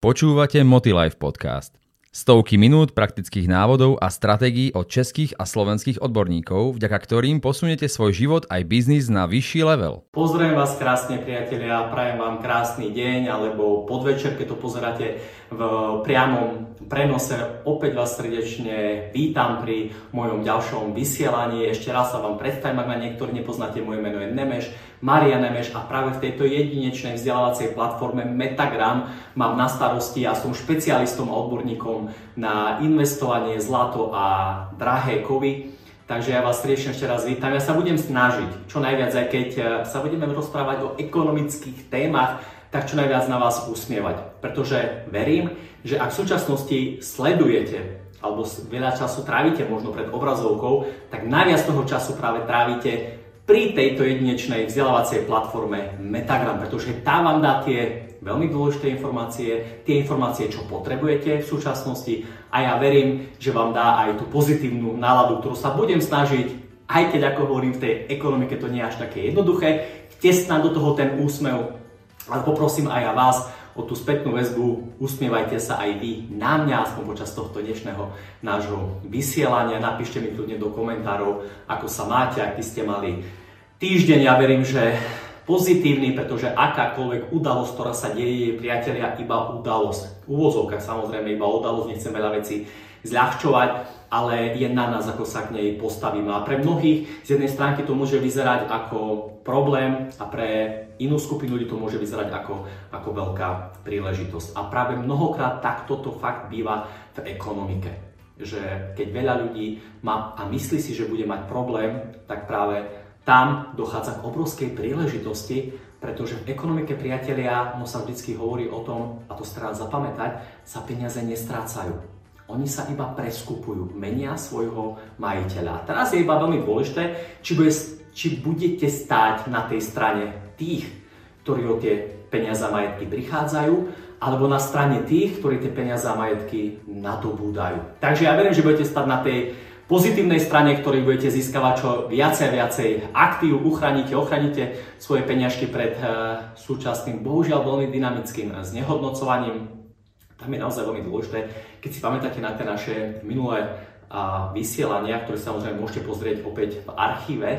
Počúvate Motilife podcast. Stovky minút praktických návodov a stratégií od českých a slovenských odborníkov, vďaka ktorým posunete svoj život aj biznis na vyšší level. Pozdravujem vás krásne priatelia, prajem vám krásny deň alebo podvečer, keď to pozeráte v priamom prenose. Opäť vás srdečne vítam pri mojom ďalšom vysielaní. Ešte raz sa vám predstavím, ak ma niektorí nepoznáte, moje meno je Nemeš Maria Nemeš a práve v tejto jedinečnej vzdelávacej platforme Metagram mám na starosti a som špecialistom a odborníkom na investovanie zlato a drahé kovy. Takže ja vás srdečne ešte raz vítam. Ja sa budem snažiť čo najviac, aj keď eh, sa budeme rozprávať o ekonomických témach, tak čo najviac na vás usmievať. Pretože verím, že ak v súčasnosti sledujete alebo veľa času trávite možno pred obrazovkou, tak najviac toho času práve trávite pri tejto jedinečnej vzdelávacej platforme Metagram, pretože tá vám dá tie veľmi dôležité informácie, tie informácie, čo potrebujete v súčasnosti a ja verím, že vám dá aj tú pozitívnu náladu, ktorú sa budem snažiť, aj keď ako hovorím v tej ekonomike to nie je až také jednoduché, vtesnať do toho ten úsmev, ale poprosím aj ja vás, o tú spätnú väzbu, usmievajte sa aj vy na mňa, aspoň počas tohto dnešného nášho vysielania. Napíšte mi kľudne do komentárov, ako sa máte, ak by ste mali týždeň. Ja verím, že pozitívny, pretože akákoľvek udalosť, ktorá sa deje, je priatelia iba udalosť. V úvozovkách samozrejme iba udalosť, nechcem veľa vecí zľahčovať, ale je na nás, ako sa k nej postavíme. A pre mnohých z jednej stránky to môže vyzerať ako problém a pre inú skupinu ľudí to môže vyzerať ako, ako veľká príležitosť. A práve mnohokrát takto to fakt býva v ekonomike. Že keď veľa ľudí má a myslí si, že bude mať problém, tak práve tam dochádza k obrovskej príležitosti, pretože v ekonomike priatelia, no sa vždy hovorí o tom, a to treba zapamätať, sa peniaze nestrácajú. Oni sa iba preskupujú, menia svojho majiteľa. A teraz je iba veľmi dôležité, či, bude, či budete stáť na tej strane tých, ktorí o tie peniaze a majetky prichádzajú, alebo na strane tých, ktorí tie peniaze a majetky nadobúdajú. Takže ja verím, že budete stať na tej pozitívnej strane, ktorej budete získavať čo viacej a viacej aktív, uchránite, ochránite svoje peňažky pred uh, súčasným, bohužiaľ veľmi dynamickým znehodnocovaním. Tam je naozaj veľmi dôležité, keď si pamätáte na tie naše minulé vysielania, ktoré samozrejme môžete pozrieť opäť v archíve,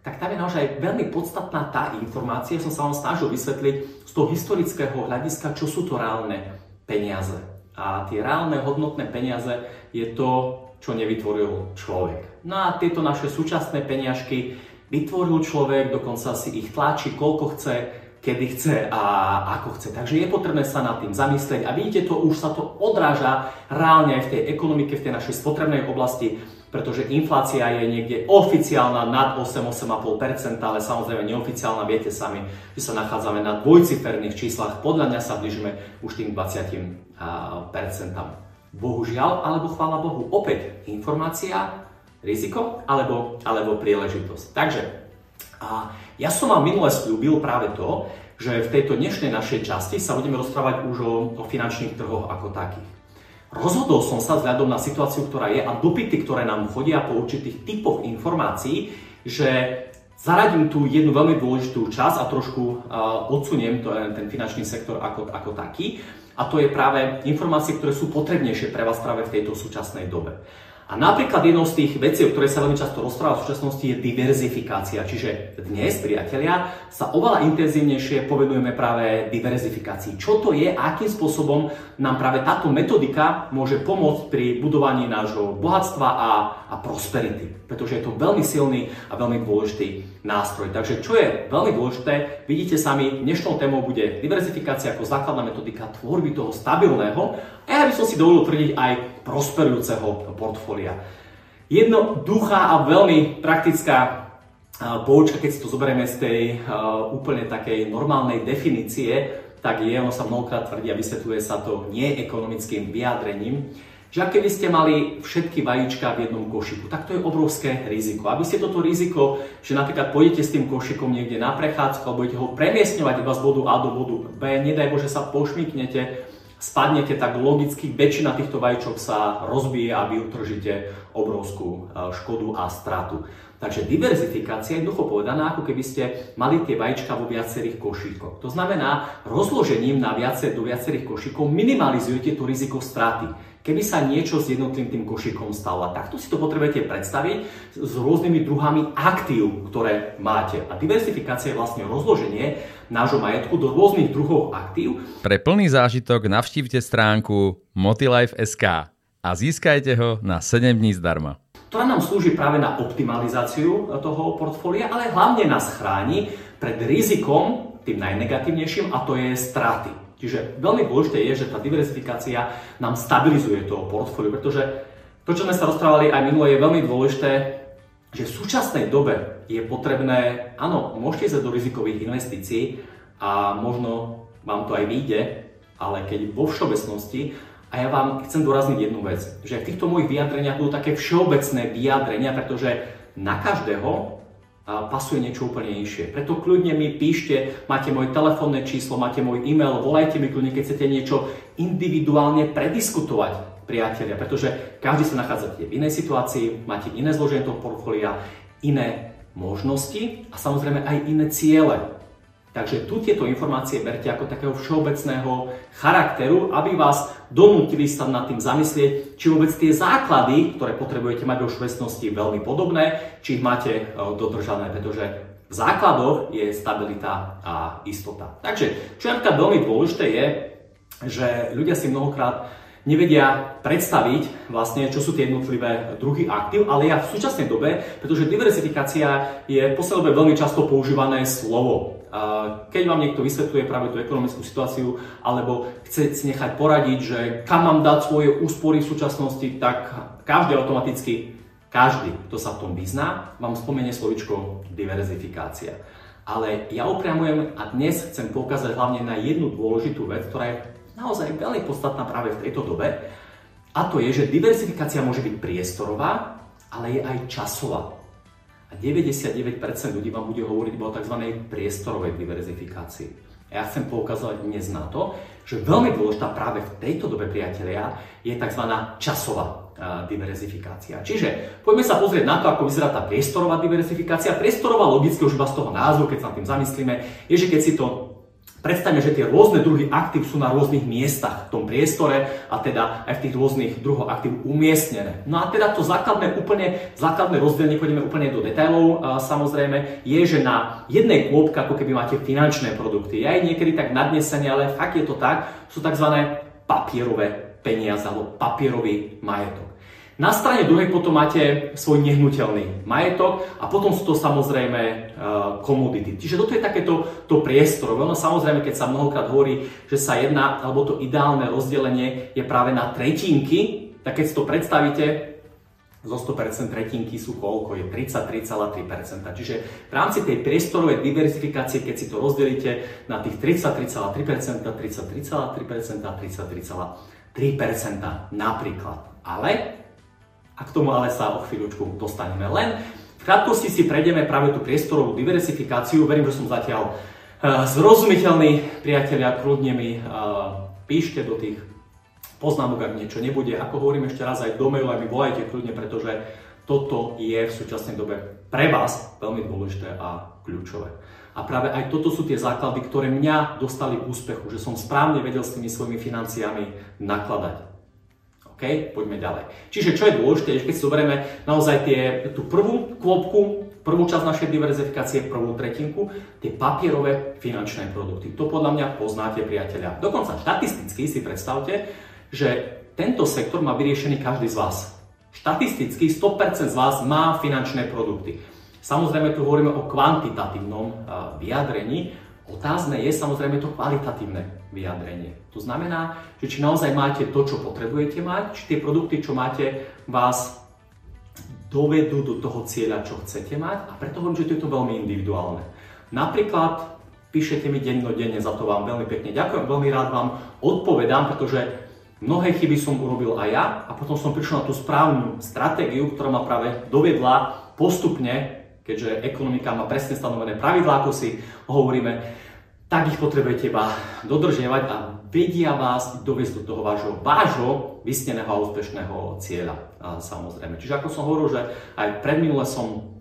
tak tam je naozaj veľmi podstatná tá informácia, som sa vám snažil vysvetliť z toho historického hľadiska, čo sú to reálne peniaze. A tie reálne hodnotné peniaze je to, čo nevytvoril človek. No a tieto naše súčasné peniažky vytvoril človek, dokonca si ich tlačí, koľko chce, kedy chce a ako chce. Takže je potrebné sa nad tým zamyslieť a vidíte to, už sa to odráža reálne aj v tej ekonomike, v tej našej spotrebnej oblasti pretože inflácia je niekde oficiálna nad 8-8,5%, ale samozrejme neoficiálna, viete sami, že sa nachádzame na dvojciferných číslach, podľa mňa sa blížime už tým 20%. Bohužiaľ, alebo chvála Bohu, opäť informácia, riziko alebo, alebo príležitosť. Takže a ja som vám minule slúbil práve to, že v tejto dnešnej našej časti sa budeme rozprávať už o, o finančných trhoch ako takých. Rozhodol som sa vzhľadom na situáciu, ktorá je a dopity, ktoré nám chodia po určitých typoch informácií, že zaradím tu jednu veľmi dôležitú časť a trošku uh, odsuniem to, ten finančný sektor ako, ako taký. A to je práve informácie, ktoré sú potrebnejšie pre vás práve v tejto súčasnej dobe. A napríklad jednou z tých vecí, o ktorej sa veľmi často rozpráva v súčasnosti, je diverzifikácia. Čiže dnes, priatelia, sa oveľa intenzívnejšie povedujeme práve diverzifikácii. Čo to je a akým spôsobom nám práve táto metodika môže pomôcť pri budovaní nášho bohatstva a, a prosperity. Pretože je to veľmi silný a veľmi dôležitý nástroj. Takže čo je veľmi dôležité, vidíte sami, dnešnou témou bude diverzifikácia ako základná metodika tvorby toho stabilného a ja by som si dovolil tvrdiť aj prosperujúceho portfólia. Jednoduchá a veľmi praktická poučka, keď si to zoberieme z tej úplne takej normálnej definície, tak je, ono sa mnohokrát tvrdí a vysvetľuje sa to nie ekonomickým vyjadrením, že keby ste mali všetky vajíčka v jednom košiku, tak to je obrovské riziko. Aby ste toto riziko, že napríklad pôjdete s tým košikom niekde na prechádzku alebo budete ho premiesňovať iba z bodu A do bodu B, nedaj Bože sa pošmiknete, spadnete, tak logicky väčšina týchto vajíčok sa rozbije a vy utržíte obrovskú e, škodu a stratu. Takže diverzifikácia je jednoducho povedaná, ako keby ste mali tie vajíčka vo viacerých košíkoch. To znamená, rozložením na viacer, do viacerých košíkov minimalizujete to riziko straty keby sa niečo s jednotlivým tým košíkom stalo. A takto si to potrebujete predstaviť s rôznymi druhami aktív, ktoré máte. A diversifikácia je vlastne rozloženie nášho majetku do rôznych druhov aktív. Pre plný zážitok navštívte stránku motilife.sk a získajte ho na 7 dní zdarma ktorá nám slúži práve na optimalizáciu toho portfólia, ale hlavne nás chráni pred rizikom, tým najnegatívnejším, a to je straty. Čiže veľmi dôležité je, že tá diversifikácia nám stabilizuje to portfólio, pretože to, čo sme sa rozprávali aj minule, je veľmi dôležité, že v súčasnej dobe je potrebné, áno, môžete ísť do rizikových investícií a možno vám to aj vyjde, ale keď vo všeobecnosti, a ja vám chcem dorazniť jednu vec, že v týchto mojich vyjadreniach budú také všeobecné vyjadrenia, pretože na každého pasuje niečo úplne inšie. Preto kľudne mi píšte, máte moje telefónne číslo, máte môj e-mail, volajte mi kľudne, keď chcete niečo individuálne prediskutovať, priatelia, pretože každý sa nachádzate v inej situácii, máte iné zloženie toho portfólia, iné možnosti a samozrejme aj iné ciele. Takže tu tieto informácie berte ako takého všeobecného charakteru, aby vás donútili sa nad tým zamyslieť, či vôbec tie základy, ktoré potrebujete mať vo všeobecnosti veľmi podobné, či ich máte e, dodržané, pretože v základoch je stabilita a istota. Takže, čo je napríklad veľmi dôležité je, že ľudia si mnohokrát nevedia predstaviť vlastne, čo sú tie jednotlivé druhy aktív, ale ja v súčasnej dobe, pretože diversifikácia je v poslednej dobe veľmi často používané slovo. Keď vám niekto vysvetľuje práve tú ekonomickú situáciu, alebo chce si nechať poradiť, že kam mám dať svoje úspory v súčasnosti, tak každý automaticky, každý, kto sa v tom vyzná, vám spomenie slovičko diverzifikácia. Ale ja upriamujem a dnes chcem poukázať hlavne na jednu dôležitú vec, ktorá je naozaj veľmi podstatná práve v tejto dobe. A to je, že diversifikácia môže byť priestorová, ale je aj časová. A 99% ľudí vám bude hovoriť o tzv. priestorovej diverzifikácii. Ja chcem poukázať dnes na to, že veľmi dôležitá práve v tejto dobe, priatelia, je tzv. časová diverzifikácia. Čiže poďme sa pozrieť na to, ako vyzerá tá priestorová diverzifikácia. Priestorová logicky už iba z toho názvu, keď sa nad tým zamyslíme, je, že keď si to Predstavme, že tie rôzne druhy aktív sú na rôznych miestach v tom priestore a teda aj v tých rôznych druhoch aktív umiestnené. No a teda to základné, úplne, základné rozdelenie, pôjdeme úplne do detailov, samozrejme, je, že na jednej kôpke ako keby máte finančné produkty. Ja je niekedy tak nadnesenie, ale fakt je to tak, sú tzv. papierové peniaze alebo papierový majetok. Na strane druhej potom máte svoj nehnuteľný majetok a potom sú to samozrejme e, komodity. Čiže toto je takéto to priestor. Ono samozrejme, keď sa mnohokrát hovorí, že sa jedná, alebo to ideálne rozdelenie je práve na tretinky, tak keď si to predstavíte, zo 100% tretinky sú koľko? Je 33,3%. Čiže v rámci tej priestorovej diversifikácie, keď si to rozdelíte na tých 33,3%, 33,3%, 33,3% napríklad. Ale a k tomu ale sa o chvíľučku dostaneme. Len v krátkosti si prejdeme práve tú priestorovú diversifikáciu. Verím, že som zatiaľ uh, zrozumiteľný. Priatelia, kľudne mi uh, píšte do tých poznámok, ak niečo nebude. Ako hovorím ešte raz aj do mailu, aj mi volajte kľudne, pretože toto je v súčasnej dobe pre vás veľmi dôležité a kľúčové. A práve aj toto sú tie základy, ktoré mňa dostali k úspechu, že som správne vedel s tými svojimi financiami nakladať. OK, poďme ďalej. Čiže čo je dôležité, keď si zoberieme naozaj tie, tú prvú kvopku, prvú časť našej diverzifikácie, prvú tretinku, tie papierové finančné produkty. To podľa mňa poznáte, priateľia. Dokonca štatisticky si predstavte, že tento sektor má vyriešený každý z vás. Štatisticky 100% z vás má finančné produkty. Samozrejme tu hovoríme o kvantitatívnom vyjadrení, Otázne je samozrejme to kvalitatívne vyjadrenie. To znamená, že či naozaj máte to, čo potrebujete mať, či tie produkty, čo máte, vás dovedú do toho cieľa, čo chcete mať a preto hovorím, že to je to veľmi individuálne. Napríklad píšete mi dennodenne, za to vám veľmi pekne ďakujem, veľmi rád vám odpovedám, pretože mnohé chyby som urobil aj ja a potom som prišiel na tú správnu stratégiu, ktorá ma práve dovedla postupne keďže ekonomika má presne stanovené pravidlá, ako si hovoríme, tak ich potrebujete iba dodržiavať a vedia vás dovieť do toho vášho, vášho vysneného a úspešného cieľa, samozrejme. Čiže ako som hovoril, že aj predminule som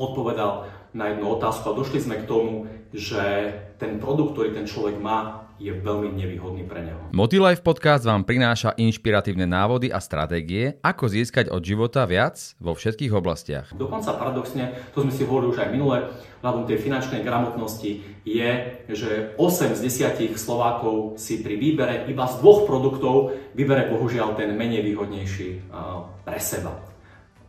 odpovedal na jednu otázku a došli sme k tomu, že ten produkt, ktorý ten človek má, je veľmi nevýhodný pre neho. Motilife podcast vám prináša inšpiratívne návody a stratégie, ako získať od života viac vo všetkých oblastiach. Dokonca paradoxne, to sme si hovorili už aj minule, hľadom tej finančnej gramotnosti, je, že 8 z 10 Slovákov si pri výbere iba z dvoch produktov vybere bohužiaľ ten menej výhodnejší pre seba.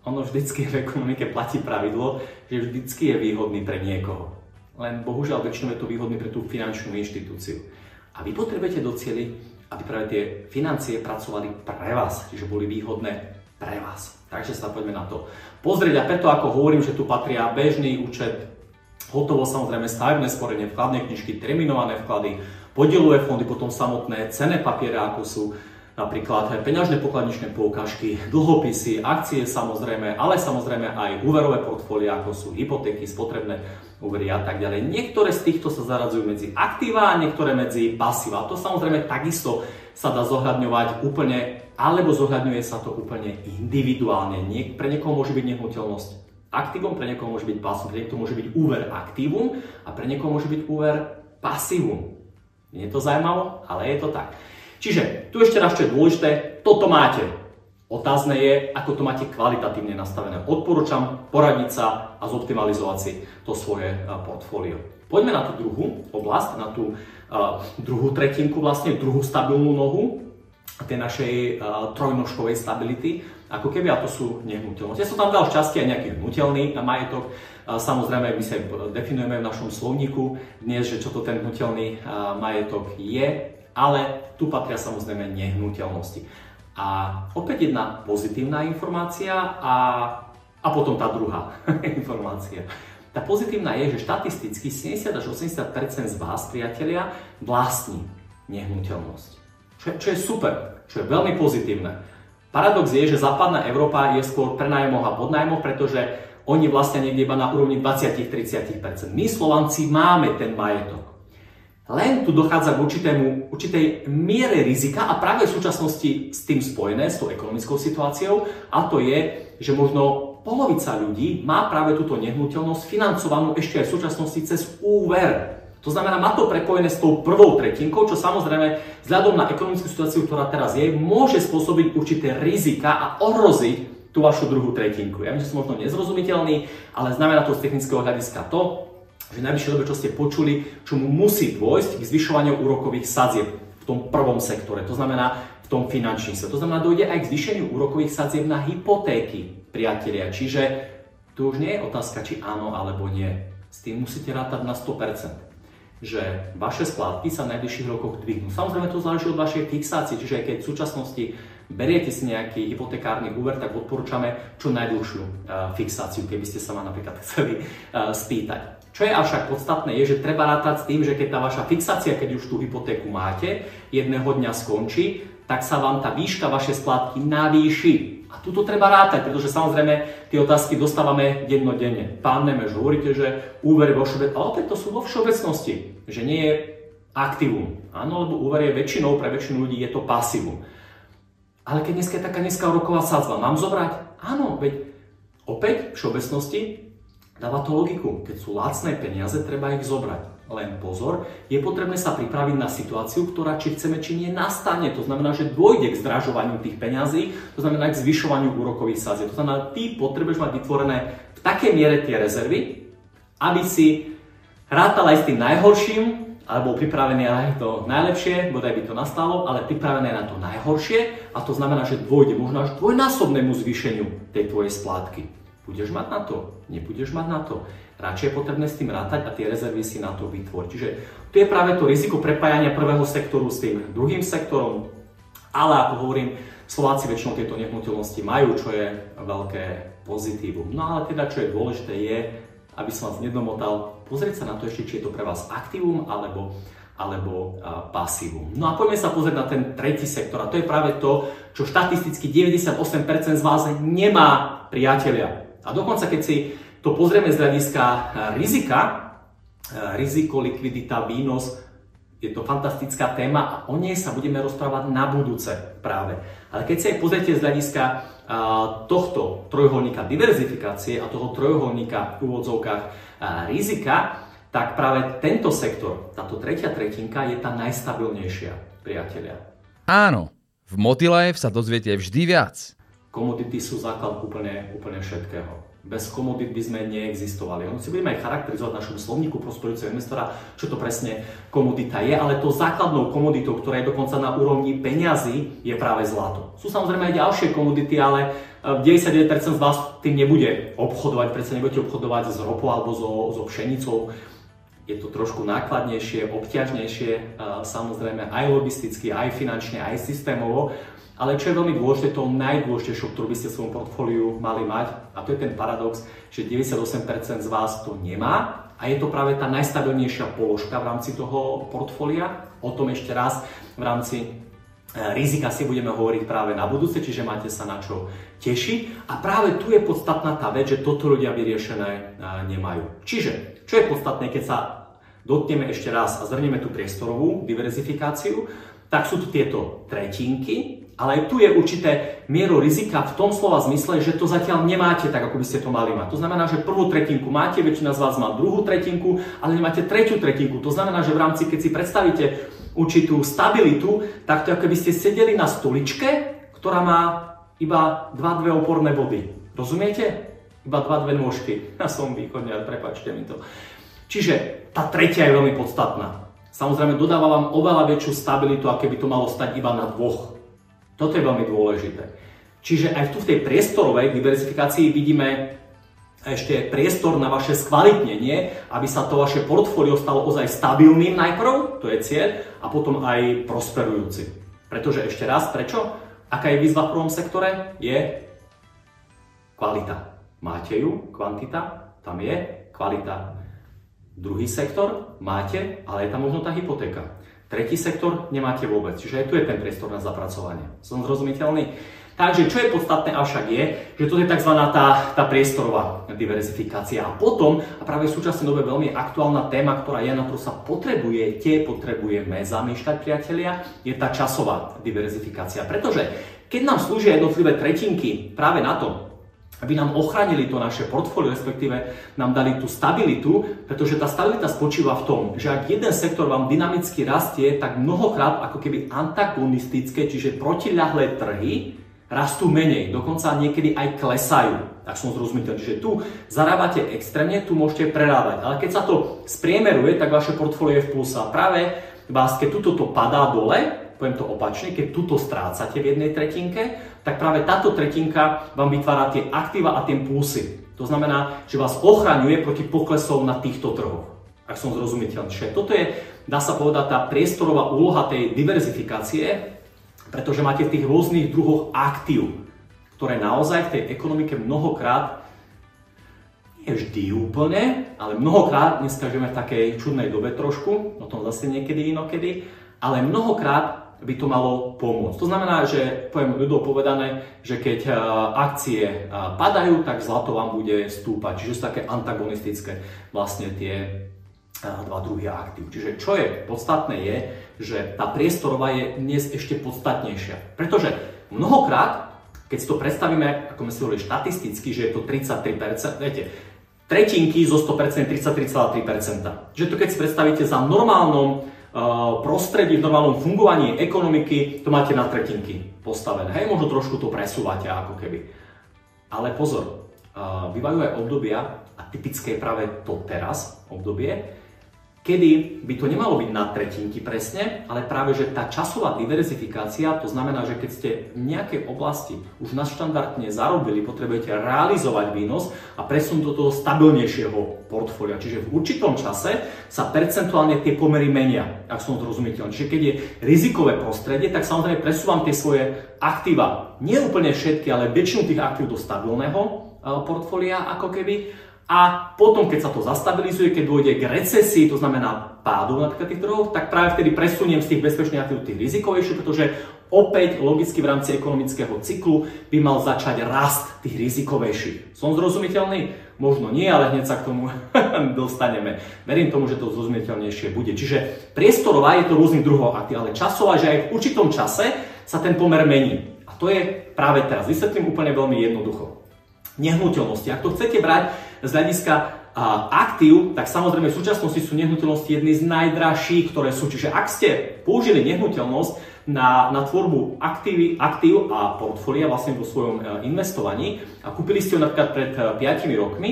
Ono vždycky v ekonomike platí pravidlo, že vždycky je výhodný pre niekoho. Len bohužiaľ väčšinou je to výhodný pre tú finančnú inštitúciu. A vy potrebujete docieliť, aby práve tie financie pracovali pre vás, čiže boli výhodné pre vás. Takže sa poďme na to pozrieť a preto ako hovorím, že tu patria bežný účet, hotovo samozrejme stavebné sporenie, vkladné knižky, terminované vklady, podielové fondy, potom samotné cené papiere, ako sú napríklad peňažné pokladničné poukážky, dlhopisy, akcie samozrejme, ale samozrejme aj úverové portfólia, ako sú hypotéky, spotrebné úvery a tak ďalej. Niektoré z týchto sa zaradzujú medzi aktíva a niektoré medzi pasíva. To samozrejme takisto sa dá zohľadňovať úplne, alebo zohľadňuje sa to úplne individuálne. Nie, pre niekoho môže byť nehnuteľnosť aktívom, pre niekoho môže byť pasívom, pre niekoho môže byť úver aktívum a pre niekoho môže byť úver pasívum. Nie je to zaujímavé, ale je to tak. Čiže tu ešte raz, čo je dôležité, toto máte. Otázne je, ako to máte kvalitatívne nastavené. Odporúčam poradiť sa a zoptimalizovať si to svoje portfólio. Poďme na tú druhú oblasť, na tú uh, druhú tretinku, vlastne druhú stabilnú nohu tej našej uh, trojnožkovej stability, ako keby, a to sú nehnuteľnosti. Ja som tam dal šťastie aj nejaký hnutelný majetok, uh, samozrejme my sa definujeme v našom slovníku dnes, že čo to ten hnutelný majetok je, ale tu patria samozrejme nehnuteľnosti. A opäť jedna pozitívna informácia a, a potom tá druhá informácia. Tá pozitívna je, že štatisticky 70 až 80% z vás, priatelia, vlastní nehnuteľnosť. Čo, čo je super, čo je veľmi pozitívne. Paradox je, že západná Európa je skôr prenajmoch a podnajmoch, pretože oni vlastne niekde iba na úrovni 20-30%. My Slovanci máme ten majetok. Len tu dochádza k určitému, určitej miere rizika a práve v súčasnosti s tým spojené, s tou ekonomickou situáciou, a to je, že možno polovica ľudí má práve túto nehnuteľnosť financovanú ešte aj v súčasnosti cez úver. To znamená, má to prepojené s tou prvou tretinkou, čo samozrejme vzhľadom na ekonomickú situáciu, ktorá teraz je, môže spôsobiť určité rizika a ohroziť tú vašu druhú tretinku. Ja viem, že som možno nezrozumiteľný, ale znamená to z technického hľadiska to, v najbližšej dobe, čo ste počuli, čo mu musí dôjsť k zvyšovaniu úrokových sadzieb v tom prvom sektore, to znamená v tom finančnom sektore. To znamená, dojde aj k zvýšeniu úrokových sadzieb na hypotéky, priatelia. Čiže tu už nie je otázka, či áno alebo nie. S tým musíte rátať na 100% že vaše splátky sa v najbližších rokoch dvihnú. Samozrejme to záleží od vašej fixácie, čiže keď v súčasnosti beriete si nejaký hypotekárny úver, tak odporúčame čo najdlhšiu uh, fixáciu, keby ste sa ma napríklad chceli uh, spýtať. Čo je avšak podstatné, je, že treba rátať s tým, že keď tá vaša fixácia, keď už tú hypotéku máte, jedného dňa skončí, tak sa vám tá výška vašej splátky navýši. A tuto treba rátať, pretože samozrejme tie otázky dostávame dennodenne. Pán Nemeš, hovoríte, že úver vo všeobecnosti, ale opäť to sú vo všeobecnosti, že nie je aktívum. Áno, lebo úver je väčšinou, pre väčšinu ľudí je to pasívum. Ale keď dneska je taká nízka roková sadzba, mám zobrať? Áno, veď opäť v všeobecnosti Dáva to logiku. Keď sú lacné peniaze, treba ich zobrať. Len pozor, je potrebné sa pripraviť na situáciu, ktorá či chceme, či nie nastane. To znamená, že dôjde k zdražovaniu tých peňazí, to znamená k zvyšovaniu úrokových sadzieb. To znamená, ty potrebuješ mať vytvorené v takej miere tie rezervy, aby si rátal aj s tým najhorším, alebo pripravený aj to najlepšie, bodaj by to nastalo, ale pripravené na to najhoršie a to znamená, že dôjde možno až dvojnásobnému zvýšeniu tej tvojej splátky. Budeš mať na to? Nebudeš mať na to? Radšej je potrebné s tým rátať a tie rezervy si na to vytvoriť. Čiže tu je práve to riziko prepájania prvého sektoru s tým druhým sektorom, ale ako hovorím, Slováci väčšinou tieto nehnuteľnosti majú, čo je veľké pozitívum. No ale teda, čo je dôležité je, aby som vás nedomotal, pozrieť sa na to ešte, či je to pre vás aktívum alebo, alebo pasívum. No a poďme sa pozrieť na ten tretí sektor a to je práve to, čo štatisticky 98% z vás nemá priatelia. A dokonca, keď si to pozrieme z hľadiska eh, rizika, eh, riziko, likvidita, výnos, je to fantastická téma a o nej sa budeme rozprávať na budúce práve. Ale keď sa aj pozriete z hľadiska tohto trojuholníka diverzifikácie a toho trojuholníka v úvodzovkách rizika, tak práve tento sektor, táto tretia tretinka je tá najstabilnejšia, priatelia. Áno, v Motilife sa dozviete vždy viac. Komodity sú základ úplne, úplne všetkého bez komodít by sme neexistovali. Si budeme aj charakterizovať našom slovníku prosperujúceho investora, čo to presne komodita je, ale to základnou komoditou, ktorá je dokonca na úrovni peňazí, je práve zlato. Sú samozrejme aj ďalšie komodity, ale 99% eh, z vás tým nebude obchodovať, predsa nebudete obchodovať s ropou alebo so, so pšenicou. Je to trošku nákladnejšie, obťažnejšie, eh, samozrejme aj logisticky, aj finančne, aj systémovo. Ale čo je veľmi dôležité, to najdôležitejšie, ktorú by ste v svojom portfóliu mali mať, a to je ten paradox, že 98% z vás to nemá a je to práve tá najstabilnejšia položka v rámci toho portfólia. O tom ešte raz v rámci e, rizika si budeme hovoriť práve na budúce, čiže máte sa na čo tešiť. A práve tu je podstatná tá vec, že toto ľudia vyriešené e, nemajú. Čiže, čo je podstatné, keď sa dotkneme ešte raz a zhrnieme tú priestorovú diverzifikáciu, tak sú tu tieto tretinky, ale aj tu je určité mieru rizika v tom slova zmysle, že to zatiaľ nemáte tak, ako by ste to mali mať. To znamená, že prvú tretinku máte, väčšina z vás má druhú tretinku, ale nemáte tretiu tretinku. To znamená, že v rámci, keď si predstavíte určitú stabilitu, tak to ako keby ste sedeli na stoličke, ktorá má iba dva dve oporné body. Rozumiete? Iba dva dve nôžky. Ja som východne, ale prepačte mi to. Čiže tá tretia je veľmi podstatná. Samozrejme dodáva vám oveľa väčšiu stabilitu, aké by to malo stať iba na dvoch toto je veľmi dôležité. Čiže aj tu v tej priestorovej diverzifikácii vidíme ešte priestor na vaše skvalitnenie, aby sa to vaše portfólio stalo ozaj stabilným najprv, to je cieľ, a potom aj prosperujúci. Pretože ešte raz, prečo? Aká je výzva v prvom sektore? Je kvalita. Máte ju, kvantita, tam je kvalita. Druhý sektor máte, ale je tam možno tá hypotéka. Tretí sektor nemáte vôbec, čiže aj tu je ten priestor na zapracovanie. Som zrozumiteľný? Takže čo je podstatné avšak je, že to je tzv. tá, tá priestorová diverzifikácia. A potom, a práve v súčasnej dobe veľmi aktuálna téma, ktorá je na to sa potrebujete, potrebujeme zamýšľať, priatelia, je tá časová diverzifikácia. Pretože keď nám slúžia jednotlivé tretinky práve na to, aby nám ochránili to naše portfólio, respektíve nám dali tú stabilitu, pretože tá stabilita spočíva v tom, že ak jeden sektor vám dynamicky rastie, tak mnohokrát ako keby antagonistické, čiže protiľahlé trhy rastú menej, dokonca niekedy aj klesajú. Tak som zrozumiteľ. Čiže tu zarábate extrémne, tu môžete prerábať. Ale keď sa to spriemeruje, tak vaše portfólio je v pluse. A práve vás, keď tuto to padá dole, poviem to opačne, keď tuto strácate v jednej tretinke, tak práve táto tretinka vám vytvára tie aktíva a tie plusy. To znamená, že vás ochraňuje proti poklesov na týchto trhoch. Ak som zrozumiteľný. Čiže toto je, dá sa povedať, tá priestorová úloha tej diverzifikácie, pretože máte v tých rôznych druhoch aktív, ktoré naozaj v tej ekonomike mnohokrát nie vždy úplne, ale mnohokrát, dneska žijeme v takej čudnej dobe trošku, o tom zase niekedy inokedy, ale mnohokrát by to malo pomôcť. To znamená, že poviem ľudov povedané, že keď e, akcie e, padajú, tak zlato vám bude stúpať. Čiže sú také antagonistické vlastne tie e, dva druhy aktív. Čiže čo je podstatné je, že tá priestorová je dnes ešte podstatnejšia. Pretože mnohokrát, keď si to predstavíme, ako sme si hovorili štatisticky, že je to 33%, viete, tretinky zo 100% 33,3%. Že to keď si predstavíte za normálnom prostredí, v normálnom fungovaní ekonomiky, to máte na tretinky postavené. Hej, možno trošku to presúvate ako keby. Ale pozor, bývajú aj obdobia, a typické je práve to teraz obdobie, kedy by to nemalo byť na tretinky presne, ale práve, že tá časová diverzifikácia, to znamená, že keď ste v nejakej oblasti už naštandardne zarobili, potrebujete realizovať výnos a presunúť do toho stabilnejšieho portfólia. Čiže v určitom čase sa percentuálne tie pomery menia, ak som zrozumiteľný. Čiže keď je rizikové prostredie, tak samozrejme presúvam tie svoje aktíva, nie úplne všetky, ale väčšinu tých aktív do stabilného eh, portfólia ako keby a potom, keď sa to zastabilizuje, keď dôjde k recesii, to znamená pádu na tých trhoch, tak práve vtedy presuniem z tých bezpečných aktív tých rizikovejších, pretože opäť logicky v rámci ekonomického cyklu by mal začať rast tých rizikovejších. Som zrozumiteľný? Možno nie, ale hneď sa k tomu dostaneme. Verím tomu, že to zrozumiteľnejšie bude. Čiže priestorová je to rôznych druhov aktív, ale časová, že aj v určitom čase sa ten pomer mení. A to je práve teraz. Vysvetlím úplne veľmi jednoducho. Nehnuteľnosti. Ak to chcete brať z hľadiska aktív, tak samozrejme v súčasnosti sú nehnuteľnosti jedny z najdražších, ktoré sú. Čiže ak ste použili nehnuteľnosť, na, na tvorbu aktív, aktív a portfólia vlastne vo svojom e, investovaní a kúpili ste ho napríklad pred 5 e, rokmi,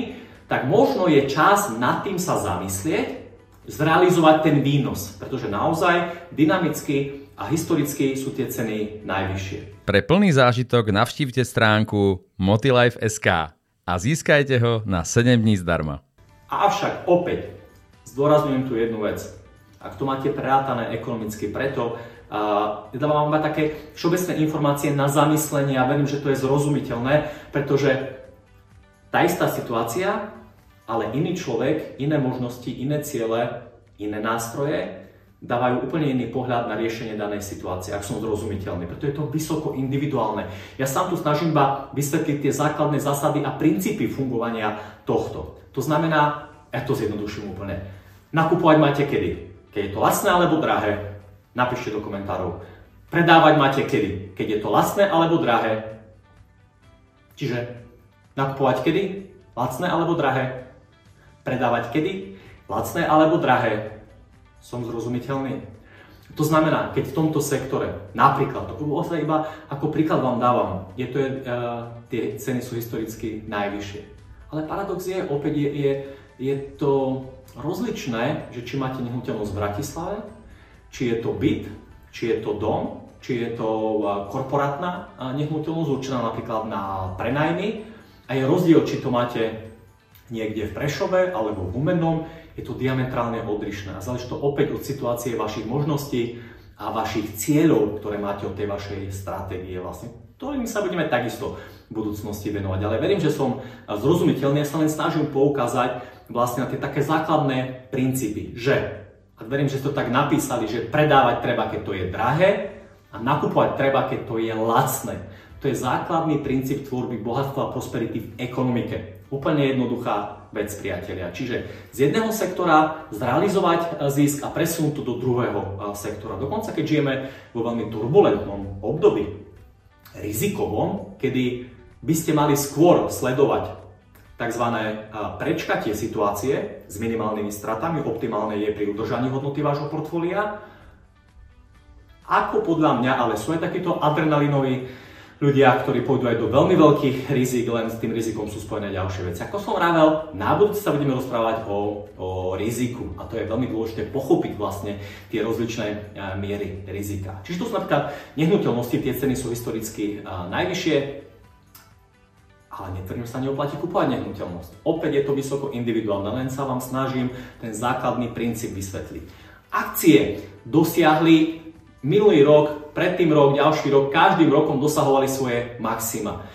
tak možno je čas nad tým sa zamyslieť, zrealizovať ten výnos, pretože naozaj dynamicky a historicky sú tie ceny najvyššie. Pre plný zážitok navštívte stránku Motilife.sk a získajte ho na 7 dní zdarma. Avšak opäť zdôrazňujem tu jednu vec. Ak to máte prerátané ekonomicky preto, ja dávam vám také všeobecné informácie na zamyslenie a verím, že to je zrozumiteľné, pretože tá istá situácia, ale iný človek, iné možnosti, iné ciele, iné nástroje dávajú úplne iný pohľad na riešenie danej situácie, ak som zrozumiteľný. Preto je to vysoko individuálne. Ja sám tu snažím iba vysvetliť tie základné zásady a princípy fungovania tohto. To znamená, ja to zjednoduším úplne, nakupovať máte kedy? Keď je to lacné alebo drahé, Napíšte do komentárov. Predávať máte kedy? Keď je to lacné alebo drahé? Čiže nakupovať kedy? Lacné alebo drahé? Predávať kedy? Lacné alebo drahé? Som zrozumiteľný? To znamená, keď v tomto sektore, napríklad, to iba ako príklad vám dávam, je to, uh, tie ceny sú historicky najvyššie. Ale paradox je, opäť je, je, je to rozličné, že či máte nehnuteľnosť v Bratislave, či je to byt, či je to dom, či je to korporátna nehnuteľnosť určená napríklad na prenajmy. A je rozdiel, či to máte niekde v Prešove alebo v Humennom, je to diametrálne odlišné. A záleží to opäť od situácie vašich možností a vašich cieľov, ktoré máte od tej vašej stratégie vlastne. Ktorým sa budeme takisto v budúcnosti venovať. Ale verím, že som zrozumiteľný, ja sa len snažím poukázať vlastne na tie také základné princípy, že a verím, že to tak napísali, že predávať treba, keď to je drahé a nakupovať treba, keď to je lacné. To je základný princíp tvorby bohatstva a prosperity v ekonomike. Úplne jednoduchá vec, priatelia. Čiže z jedného sektora zrealizovať e, zisk a presunúť to do druhého e, sektora. Dokonca keď žijeme vo veľmi turbulentnom období, rizikovom, kedy by ste mali skôr sledovať tzv. prečkatie situácie s minimálnymi stratami, optimálne je pri udržaní hodnoty vášho portfólia. Ako podľa mňa, ale sú aj takíto adrenalinoví ľudia, ktorí pôjdu aj do veľmi veľkých rizik, len s tým rizikom sú spojené ďalšie veci. Ako som rával, na budúci sa budeme rozprávať o, o riziku a to je veľmi dôležité pochopiť vlastne tie rozličné miery rizika. Čiže to sú napríklad nehnuteľnosti, tie ceny sú historicky najvyššie, ale niektorým sa neoplatí kúpovať nehnuteľnosť. Opäť je to vysoko individuálne, len sa vám snažím ten základný princíp vysvetliť. Akcie dosiahli minulý rok, predtým rok, ďalší rok, každým rokom dosahovali svoje maxima.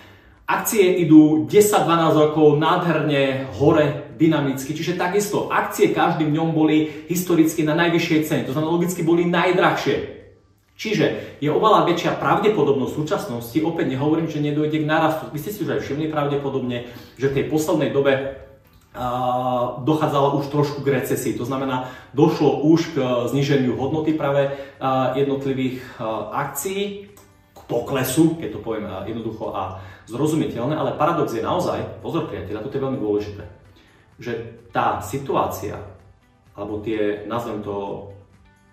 Akcie idú 10-12 rokov nádherne hore dynamicky, čiže takisto akcie každým dňom boli historicky na najvyššej cene, to znamená logicky boli najdrahšie. Čiže je oveľa väčšia pravdepodobnosť v súčasnosti, opäť nehovorím, že nedojde k narastu. Vy ste si už aj všimli pravdepodobne, že v tej poslednej dobe dochádzalo už trošku k recesii. To znamená, došlo už k zniženiu hodnoty práve uh, jednotlivých uh, akcií, k poklesu, keď to poviem jednoducho a zrozumiteľné, ale paradox je naozaj, pozor priateľ, toto je veľmi dôležité, že tá situácia, alebo tie, nazvem to,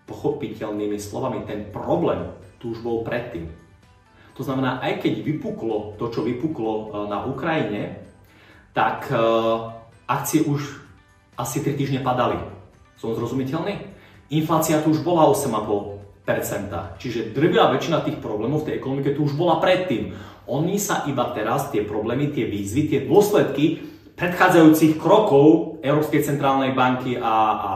pochopiteľnými slovami, ten problém tu už bol predtým. To znamená, aj keď vypuklo to, čo vypuklo e, na Ukrajine, tak e, akcie už asi 3 týždne padali. Som zrozumiteľný? Inflácia tu už bola 8,5%. Čiže drvia väčšina tých problémov v tej ekonomike tu už bola predtým. Oni sa iba teraz, tie problémy, tie výzvy, tie dôsledky predchádzajúcich krokov Európskej centrálnej banky a, a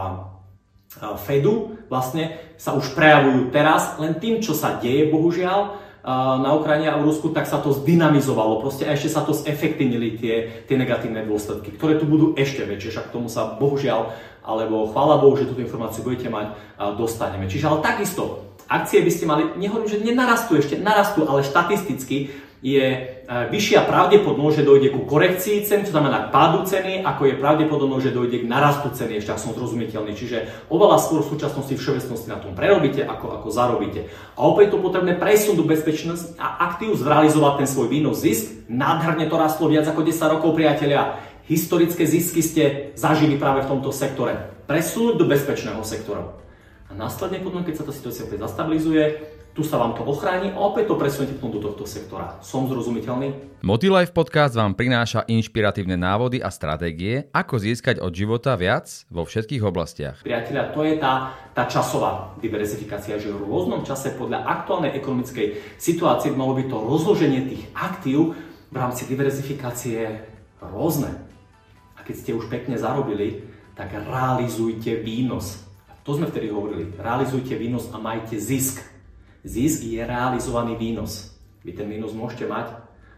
Fedu vlastne sa už prejavujú teraz, len tým, čo sa deje, bohužiaľ, na Ukrajine a v Rusku, tak sa to zdynamizovalo. Proste a ešte sa to zefektívnili tie, tie negatívne dôsledky, ktoré tu budú ešte väčšie, však k tomu sa bohužiaľ, alebo chvála Bohu, že túto informáciu budete mať, dostaneme. Čiže ale takisto, akcie by ste mali, nehovorím, že nenarastú ešte, narastú, ale štatisticky je e, vyššia pravdepodobnosť, že dojde ku korekcii ceny, to znamená k pádu ceny, ako je pravdepodobnosť, že dojde k narastu ceny, ešte ak som zrozumiteľný. Čiže oveľa skôr v súčasnosti všeobecnosti na tom prerobíte, ako, ako zarobíte. A opäť to potrebné presunúť do bezpečnosť a aktív zrealizovať ten svoj výnos zisk. Nádherne to rastlo viac ako 10 rokov, priatelia. Historické zisky ste zažili práve v tomto sektore. Presunúť do bezpečného sektora. A následne potom, keď sa tá situácia opäť zastabilizuje, tu sa vám to ochráni a opäť to presuniete potom do tohto sektora. Som zrozumiteľný? Motilife Podcast vám prináša inšpiratívne návody a stratégie, ako získať od života viac vo všetkých oblastiach. Priatelia, to je tá, tá časová diverzifikácia, že v rôznom čase podľa aktuálnej ekonomickej situácie malo by to rozloženie tých aktív v rámci diverzifikácie rôzne. A keď ste už pekne zarobili, tak realizujte výnos. To sme vtedy hovorili. Realizujte výnos a majte zisk. Zisk je realizovaný výnos. Vy ten výnos môžete mať,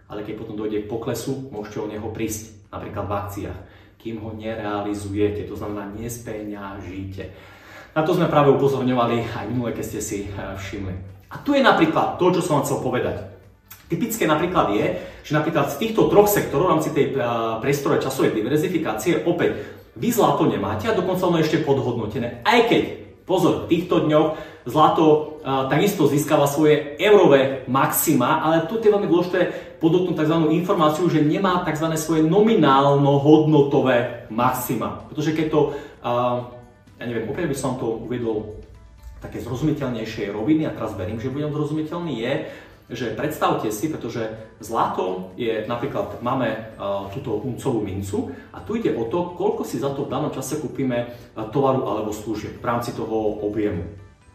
ale keď potom dojde k poklesu, môžete o neho prísť, napríklad v akciách, kým ho nerealizujete, to znamená nespeňažíte. Na to sme práve upozorňovali aj minule, keď ste si eh, všimli. A tu je napríklad to, čo som vám chcel povedať. Typické napríklad je, že napríklad z týchto troch sektorov v rámci tej eh, priestorovej časovej diverzifikácie opäť vy zlato nemáte a dokonca ono je ešte podhodnotené. Aj keď Pozor, v týchto dňoch zlato a, takisto získava svoje eurové maxima, ale tu je veľmi dôležité podotknúť tzv. informáciu, že nemá tzv. svoje nominálno-hodnotové maxima. Pretože keď to, a, ja neviem, opäť by som to uvedol také zrozumiteľnejšej roviny, a teraz verím, že budem zrozumiteľný, je, že predstavte si, pretože zlato je napríklad, máme uh, túto uncovú mincu a tu ide o to, koľko si za to v danom čase kúpime uh, tovaru alebo služieb v rámci toho objemu,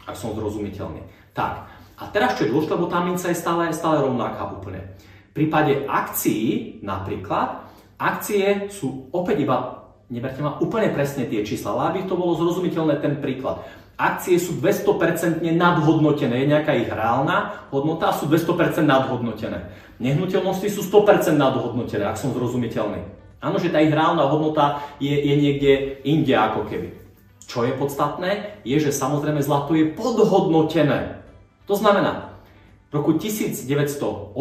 ak som zrozumiteľný. Tak, a teraz čo je dôležité, lebo tá minca je stále, stále rovnaká úplne. V prípade akcií napríklad, akcie sú opäť iba, neberte ma úplne presne tie čísla, ale aby to bolo zrozumiteľné ten príklad akcie sú 200% nadhodnotené, je nejaká ich reálna hodnota a sú 200% nadhodnotené. Nehnuteľnosti sú 100% nadhodnotené, ak som zrozumiteľný. Áno, že tá ich reálna hodnota je, je niekde inde ako keby. Čo je podstatné, je, že samozrejme zlato je podhodnotené. To znamená, v roku 1980,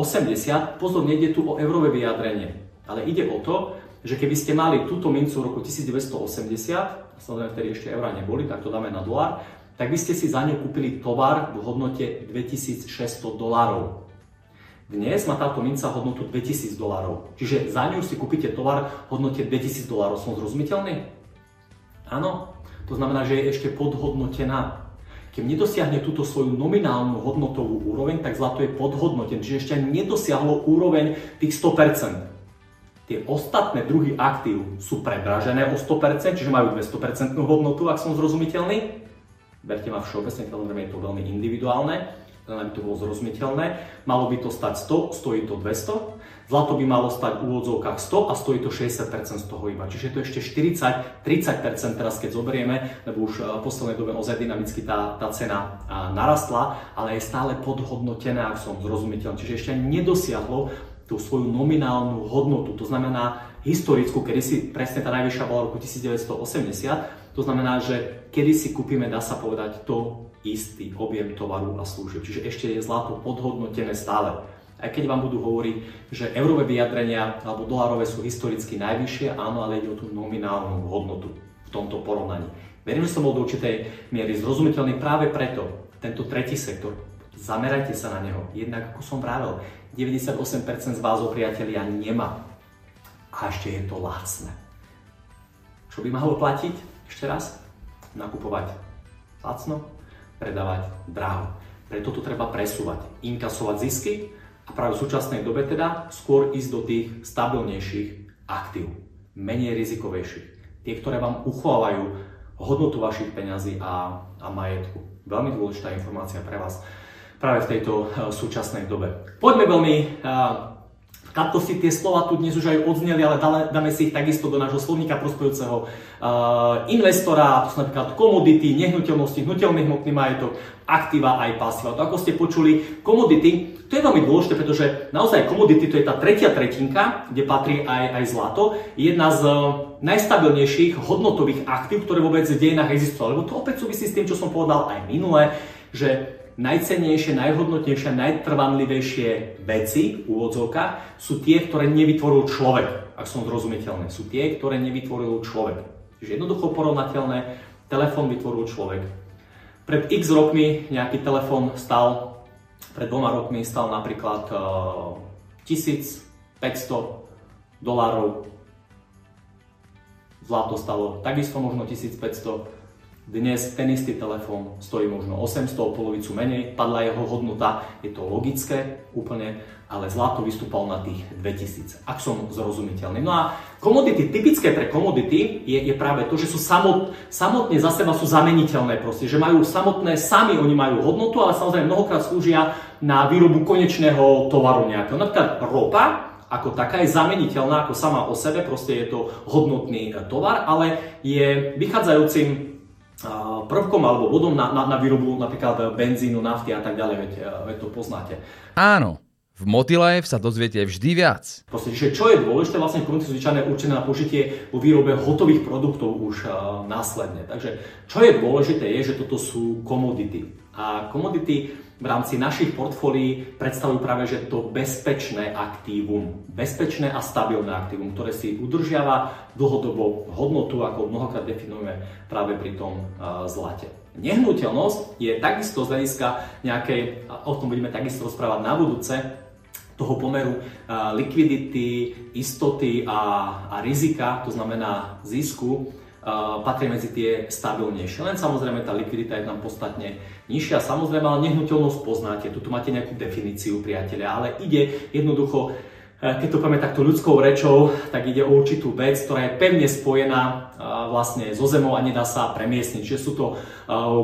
pozor, nejde tu o eurové vyjadrenie, ale ide o to, že keby ste mali túto mincu v roku 1980, samozrejme vtedy ešte eurá neboli, tak to dáme na dolár, tak by ste si za ňu kúpili tovar v hodnote 2600 dolárov. Dnes má táto minca hodnotu 2000 dolárov. Čiže za ňu si kúpite tovar v hodnote 2000 dolárov. Som zrozumiteľný? Áno. To znamená, že je ešte podhodnotená. Keď nedosiahne túto svoju nominálnu hodnotovú úroveň, tak zlato je podhodnotené. Čiže ešte nedosiahlo úroveň tých 100%. Tie ostatné druhy aktív sú predražené o 100%, čiže majú 200% hodnotu, ak som zrozumiteľný. Berte ma všeobecne, samozrejme je to veľmi individuálne, len aby to bolo zrozumiteľné. Malo by to stať 100, stojí to 200. Zlato by malo stať v úvodzovkách 100 a stojí to 60% z toho iba. Čiže to ešte 40, 30% teraz keď zoberieme, lebo už v poslednej dobe ozaj dynamicky tá, tá cena narastla, ale je stále podhodnotená, ak som zrozumiteľný. Čiže ešte nedosiahlo tú svoju nominálnu hodnotu. To znamená historickú, kedy si presne tá najvyššia bola roku 1980. To znamená, že kedy si kúpime, dá sa povedať, to istý objem tovaru a služieb. Čiže ešte je zlato podhodnotené stále. Aj keď vám budú hovoriť, že eurové vyjadrenia alebo dolárové sú historicky najvyššie, áno, ale ide o tú nominálnu hodnotu v tomto porovnaní. Verím, že som bol do určitej miery zrozumiteľný práve preto, tento tretí sektor, zamerajte sa na neho. Jednak, ako som vravel, 98% z vás, o priatelia, nemá. A ešte je to lacné. Čo by malo platiť? Ešte raz? Nakupovať lacno, predávať draho. Preto to treba presúvať, inkasovať zisky a práve v súčasnej dobe teda skôr ísť do tých stabilnejších aktív, menej rizikovejších. Tie, ktoré vám uchovávajú hodnotu vašich peňazí a, a majetku. Veľmi dôležitá informácia pre vás práve v tejto eh, súčasnej dobe. Poďme veľmi eh, Takto si tie slova tu dnes už aj odzneli, ale dáme si ich takisto do nášho slovníka prosperujúceho uh, investora, to sú napríklad komodity, nehnuteľnosti, hnutelný hmotný majetok, aktíva aj pasíva. To ako ste počuli, komodity, to je veľmi dôležité, pretože naozaj komodity to je tá tretia tretinka, kde patrí aj, aj zlato, jedna z najstabilnejších hodnotových aktív, ktoré vôbec v dejinách existujú. Lebo to opäť súvisí s tým, čo som povedal aj minule, že najcennejšie, najhodnotnejšie, najtrvanlivejšie veci v sú tie, ktoré nevytvoril človek, ak som zrozumiteľný. Sú tie, ktoré nevytvoril človek. Čiže jednoducho porovnateľné, telefón vytvoril človek. Pred x rokmi nejaký telefón stal, pred dvoma rokmi stal napríklad uh, 1500 dolárov. Zlato stalo takisto možno 1500 dnes ten istý telefón stojí možno 800, polovicu menej, padla jeho hodnota, je to logické úplne, ale zlato vystúpalo na tých 2000, ak som zrozumiteľný. No a komodity, typické pre komodity je, je práve to, že sú samot, samotne za seba sú zameniteľné proste, že majú samotné, sami oni majú hodnotu, ale samozrejme mnohokrát slúžia na výrobu konečného tovaru nejakého. Napríklad ropa, ako taká je zameniteľná ako sama o sebe, proste je to hodnotný tovar, ale je vychádzajúcim prvkom alebo bodom na, na, na výrobu napríklad benzínu, nafty a tak ďalej, veď, e, veď to poznáte. Áno, v Motilife sa dozviete vždy viac. Proste, že čo je dôležité, vlastne komodity sú zvyčajne určené na použitie vo výrobe hotových produktov už uh, následne. Takže čo je dôležité je, že toto sú komodity. A komodity v rámci našich portfólií predstavujú práve že to bezpečné aktívum. Bezpečné a stabilné aktívum, ktoré si udržiava dlhodobo hodnotu, ako mnohokrát definujeme práve pri tom zlate. Nehnuteľnosť je takisto z hľadiska nejakej, o tom budeme takisto rozprávať na budúce, toho pomeru likvidity, istoty a, a rizika, to znamená zisku, patrí medzi tie stabilnejšie. Len samozrejme tá likvidita je tam podstatne nižšia. Samozrejme, ale nehnuteľnosť poznáte. Tu máte nejakú definíciu, priateľia, ale ide jednoducho e, keď to povieme takto ľudskou rečou, tak ide o určitú vec, ktorá je pevne spojená e, vlastne so zemou a nedá sa premiesniť. Čiže sú to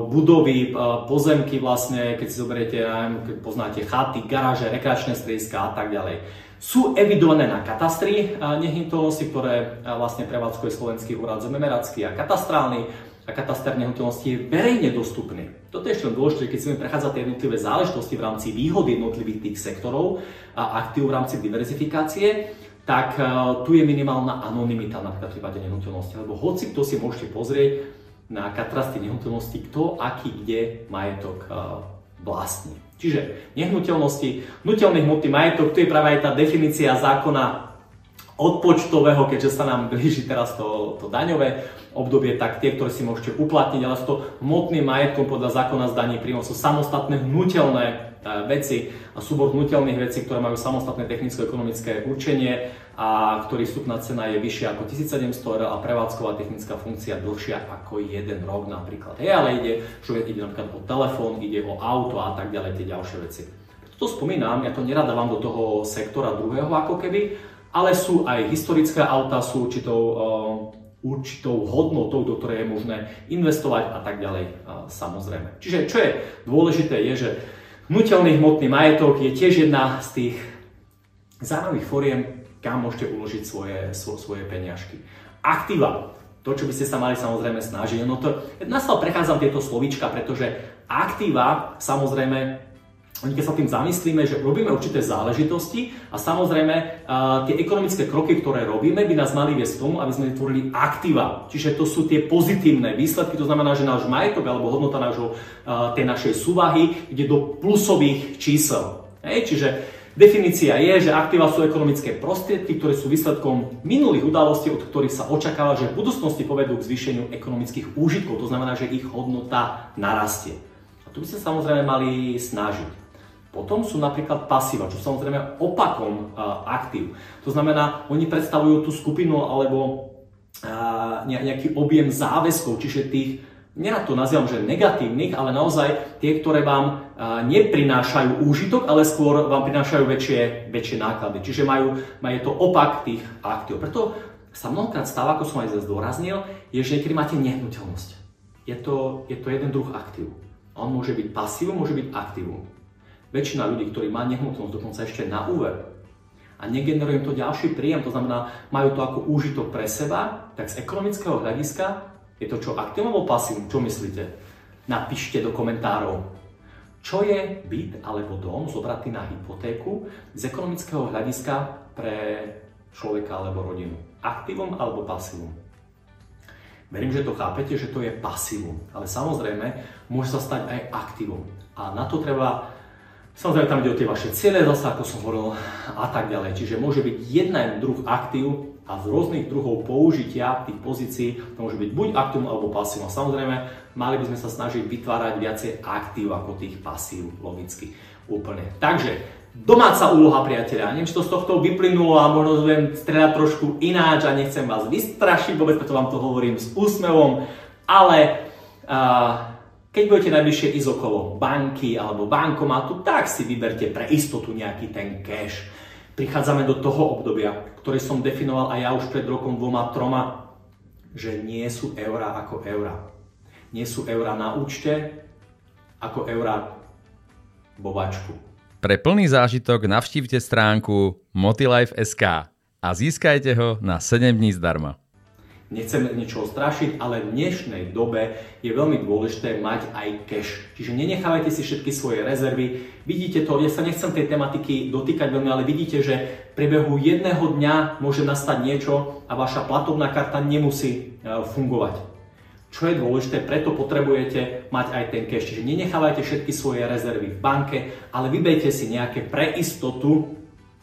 budovy, pozemky vlastne, keď si zoberiete, keď poznáte chaty, garáže, rekreačné strediska a tak ďalej sú evidované na katastri nehnuteľnosti, ktoré vlastne prevádzkuje Slovenský úrad zememeracký a katastrálny a kataster nehnuteľnosti je verejne dostupný. Toto je ešte dôležité, keď chceme prechádzať tie jednotlivé záležitosti v rámci výhod jednotlivých tých sektorov a aktív v rámci diverzifikácie, tak tu je minimálna anonimita napríklad v prípade nehnuteľnosti, lebo hoci kto si môžete pozrieť na katastre nehnuteľnosti, kto, aký, kde majetok vlastní. Čiže nehnuteľnosti, hnutelný hmotný majetok, to je práve aj tá definícia zákona odpočtového, keďže sa nám blíži teraz to, to daňové obdobie, tak tie, ktoré si môžete uplatniť, ale to hmotným majetkom podľa zákona z daní príjmov, sú samostatné hnutelné e, veci a súbor hnutelných vecí, ktoré majú samostatné technicko-ekonomické určenie a ktorý vstupná cena je vyššia ako 1700 eur a prevádzková technická funkcia dlhšia ako jeden rok napríklad. Hej, ale ide, čo ide napríklad o telefón, ide o auto a tak ďalej, tie ďalšie veci. To spomínam, ja to nerada do toho sektora druhého ako keby, ale sú aj historické auta, sú určitou, uh, určitou hodnotou, do ktorej je možné investovať a tak ďalej, uh, samozrejme. Čiže čo je dôležité je, že hnutelný hmotný majetok je tiež jedna z tých zaujímavých foriem kam môžete uložiť svoje, svo, svoje peniažky. Aktíva. To, čo by ste sa mali samozrejme snažiť. No to, nastal prechádzam tieto slovíčka, pretože aktíva, samozrejme, oni keď sa tým zamyslíme, že robíme určité záležitosti a samozrejme uh, tie ekonomické kroky, ktoré robíme, by nás mali viesť k tomu, aby sme vytvorili aktíva. Čiže to sú tie pozitívne výsledky, to znamená, že náš majetok alebo hodnota nášho, uh, tej našej súvahy ide do plusových čísel. Hej, čiže Definícia je, že aktíva sú ekonomické prostriedky, ktoré sú výsledkom minulých udalostí, od ktorých sa očakáva, že v budúcnosti povedú k zvýšeniu ekonomických úžitkov. To znamená, že ich hodnota narastie. A tu by sa samozrejme mali snažiť. Potom sú napríklad pasíva, čo samozrejme opakom aktív. To znamená, oni predstavujú tú skupinu alebo nejaký objem záväzkov, čiže tých nerad to nazývam, že negatívnych, ale naozaj tie, ktoré vám neprinášajú úžitok, ale skôr vám prinášajú väčšie, väčšie náklady. Čiže majú, majú to opak tých aktív. Preto sa mnohokrát stáva, ako som aj zdôraznil, je, že niekedy máte nehnuteľnosť. Je to, je to jeden druh aktív. On môže byť pasívum, môže byť aktívum. Väčšina ľudí, ktorí má nehnuteľnosť dokonca ešte na úver a negenerujú to ďalší príjem, to znamená, majú to ako úžitok pre seba, tak z ekonomického hľadiska je to čo aktívum alebo pasívum? Čo myslíte? Napíšte do komentárov. Čo je byt alebo dom zobratý na hypotéku z ekonomického hľadiska pre človeka alebo rodinu? Aktívum alebo pasívum? Verím, že to chápete, že to je pasívum. Ale samozrejme, môže sa stať aj aktívom. A na to treba, samozrejme tam ide o tie vaše ciele, zase ako som hovoril, a tak ďalej. Čiže môže byť jeden druh aktív a z rôznych druhov použitia tých pozícií to môže byť buď aktívum alebo pasívum. Samozrejme, mali by sme sa snažiť vytvárať viacej aktív ako tých pasív, logicky, úplne. Takže, domáca úloha priateľa. Neviem, či to z tohto vyplynulo a možno viem stredať trošku ináč a nechcem vás vystrašiť, vôbec preto vám to hovorím s úsmevom, ale uh, keď budete najbližšie ísť okolo banky alebo bankomatu, tak si vyberte pre istotu nejaký ten cash prichádzame do toho obdobia, ktoré som definoval aj ja už pred rokom dvoma, troma, že nie sú eurá ako eurá. Nie sú eurá na účte ako eurá vo vačku. Pre plný zážitok navštívte stránku motilife.sk a získajte ho na 7 dní zdarma nechceme niečo strašiť, ale v dnešnej dobe je veľmi dôležité mať aj cash. Čiže nenechávajte si všetky svoje rezervy. Vidíte to, ja sa nechcem tej tematiky dotýkať veľmi, ale vidíte, že v priebehu jedného dňa môže nastať niečo a vaša platovná karta nemusí e, fungovať. Čo je dôležité, preto potrebujete mať aj ten cash. Čiže nenechávajte všetky svoje rezervy v banke, ale vybejte si nejaké pre istotu,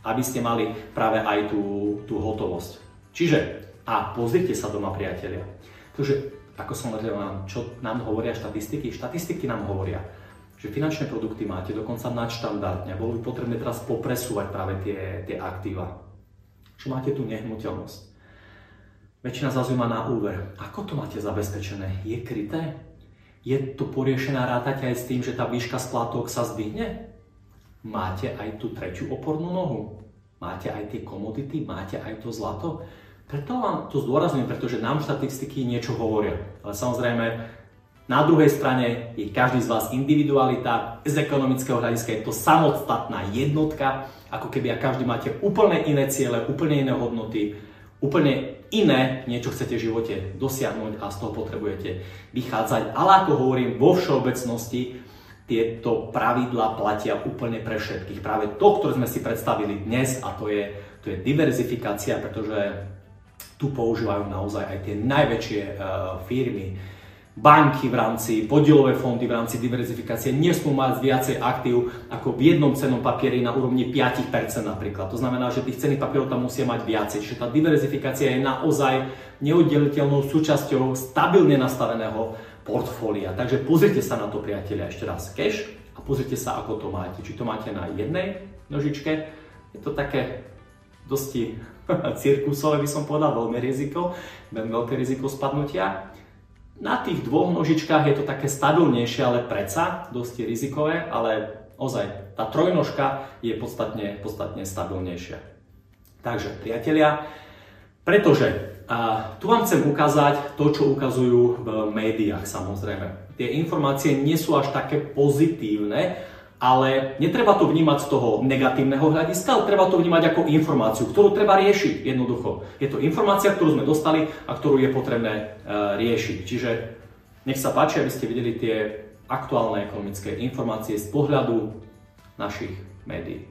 aby ste mali práve aj tú, tú hotovosť. Čiže a pozrite sa doma, priatelia. Takže, ako som hovoril, čo nám hovoria štatistiky? Štatistiky nám hovoria, že finančné produkty máte dokonca nadštandardne. Bolo by potrebné teraz popresúvať práve tie, tie aktíva. Že máte tu nehnuteľnosť. Väčšina z má na úver. Ako to máte zabezpečené? Je kryté? Je to poriešená rátať aj s tým, že tá výška splátok sa zdvihne? Máte aj tú tretiu opornú nohu? Máte aj tie komodity? Máte aj to zlato? Preto vám to zdôrazňujem, pretože nám štatistiky niečo hovoria. Ale samozrejme, na druhej strane je každý z vás individualita, z ekonomického hľadiska je to samostatná jednotka, ako keby a každý máte úplne iné ciele, úplne iné hodnoty, úplne iné niečo chcete v živote dosiahnuť a z toho potrebujete vychádzať. Ale ako hovorím, vo všeobecnosti tieto pravidlá platia úplne pre všetkých. Práve to, ktoré sme si predstavili dnes, a to je, to je diverzifikácia, pretože tu používajú naozaj aj tie najväčšie uh, firmy. Banky v rámci, podielové fondy v rámci diverzifikácie nesmú mať viacej aktív ako v jednom cennom papieri na úrovni 5% napríklad. To znamená, že tých cenných papierov tam musia mať viacej. Čiže tá diverzifikácia je naozaj neoddeliteľnou súčasťou stabilne nastaveného portfólia. Takže pozrite sa na to, priatelia, ešte raz cash a pozrite sa, ako to máte. Či to máte na jednej nožičke, je to také dosti cirkusové by som povedal, veľmi riziko, veľmi veľké riziko spadnutia. Na tých dvoch nožičkách je to také stabilnejšie, ale predsa dosť rizikové, ale ozaj tá trojnožka je podstatne, podstatne stabilnejšia. Takže priatelia, pretože a tu vám chcem ukázať to, čo ukazujú v médiách samozrejme. Tie informácie nie sú až také pozitívne, ale netreba to vnímať z toho negatívneho hľadiska, ale treba to vnímať ako informáciu, ktorú treba riešiť jednoducho. Je to informácia, ktorú sme dostali a ktorú je potrebné e, riešiť. Čiže nech sa páči, aby ste videli tie aktuálne ekonomické informácie z pohľadu našich médií.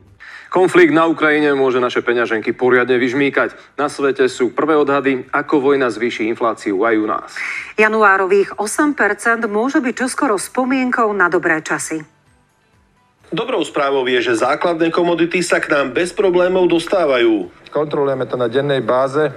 Konflikt na Ukrajine môže naše peňaženky poriadne vyžmýkať. Na svete sú prvé odhady, ako vojna zvýši infláciu aj u nás. Januárových 8% môže byť čoskoro spomienkou na dobré časy. Dobrou správou je, že základné komodity sa k nám bez problémov dostávajú. Kontrolujeme to na dennej báze.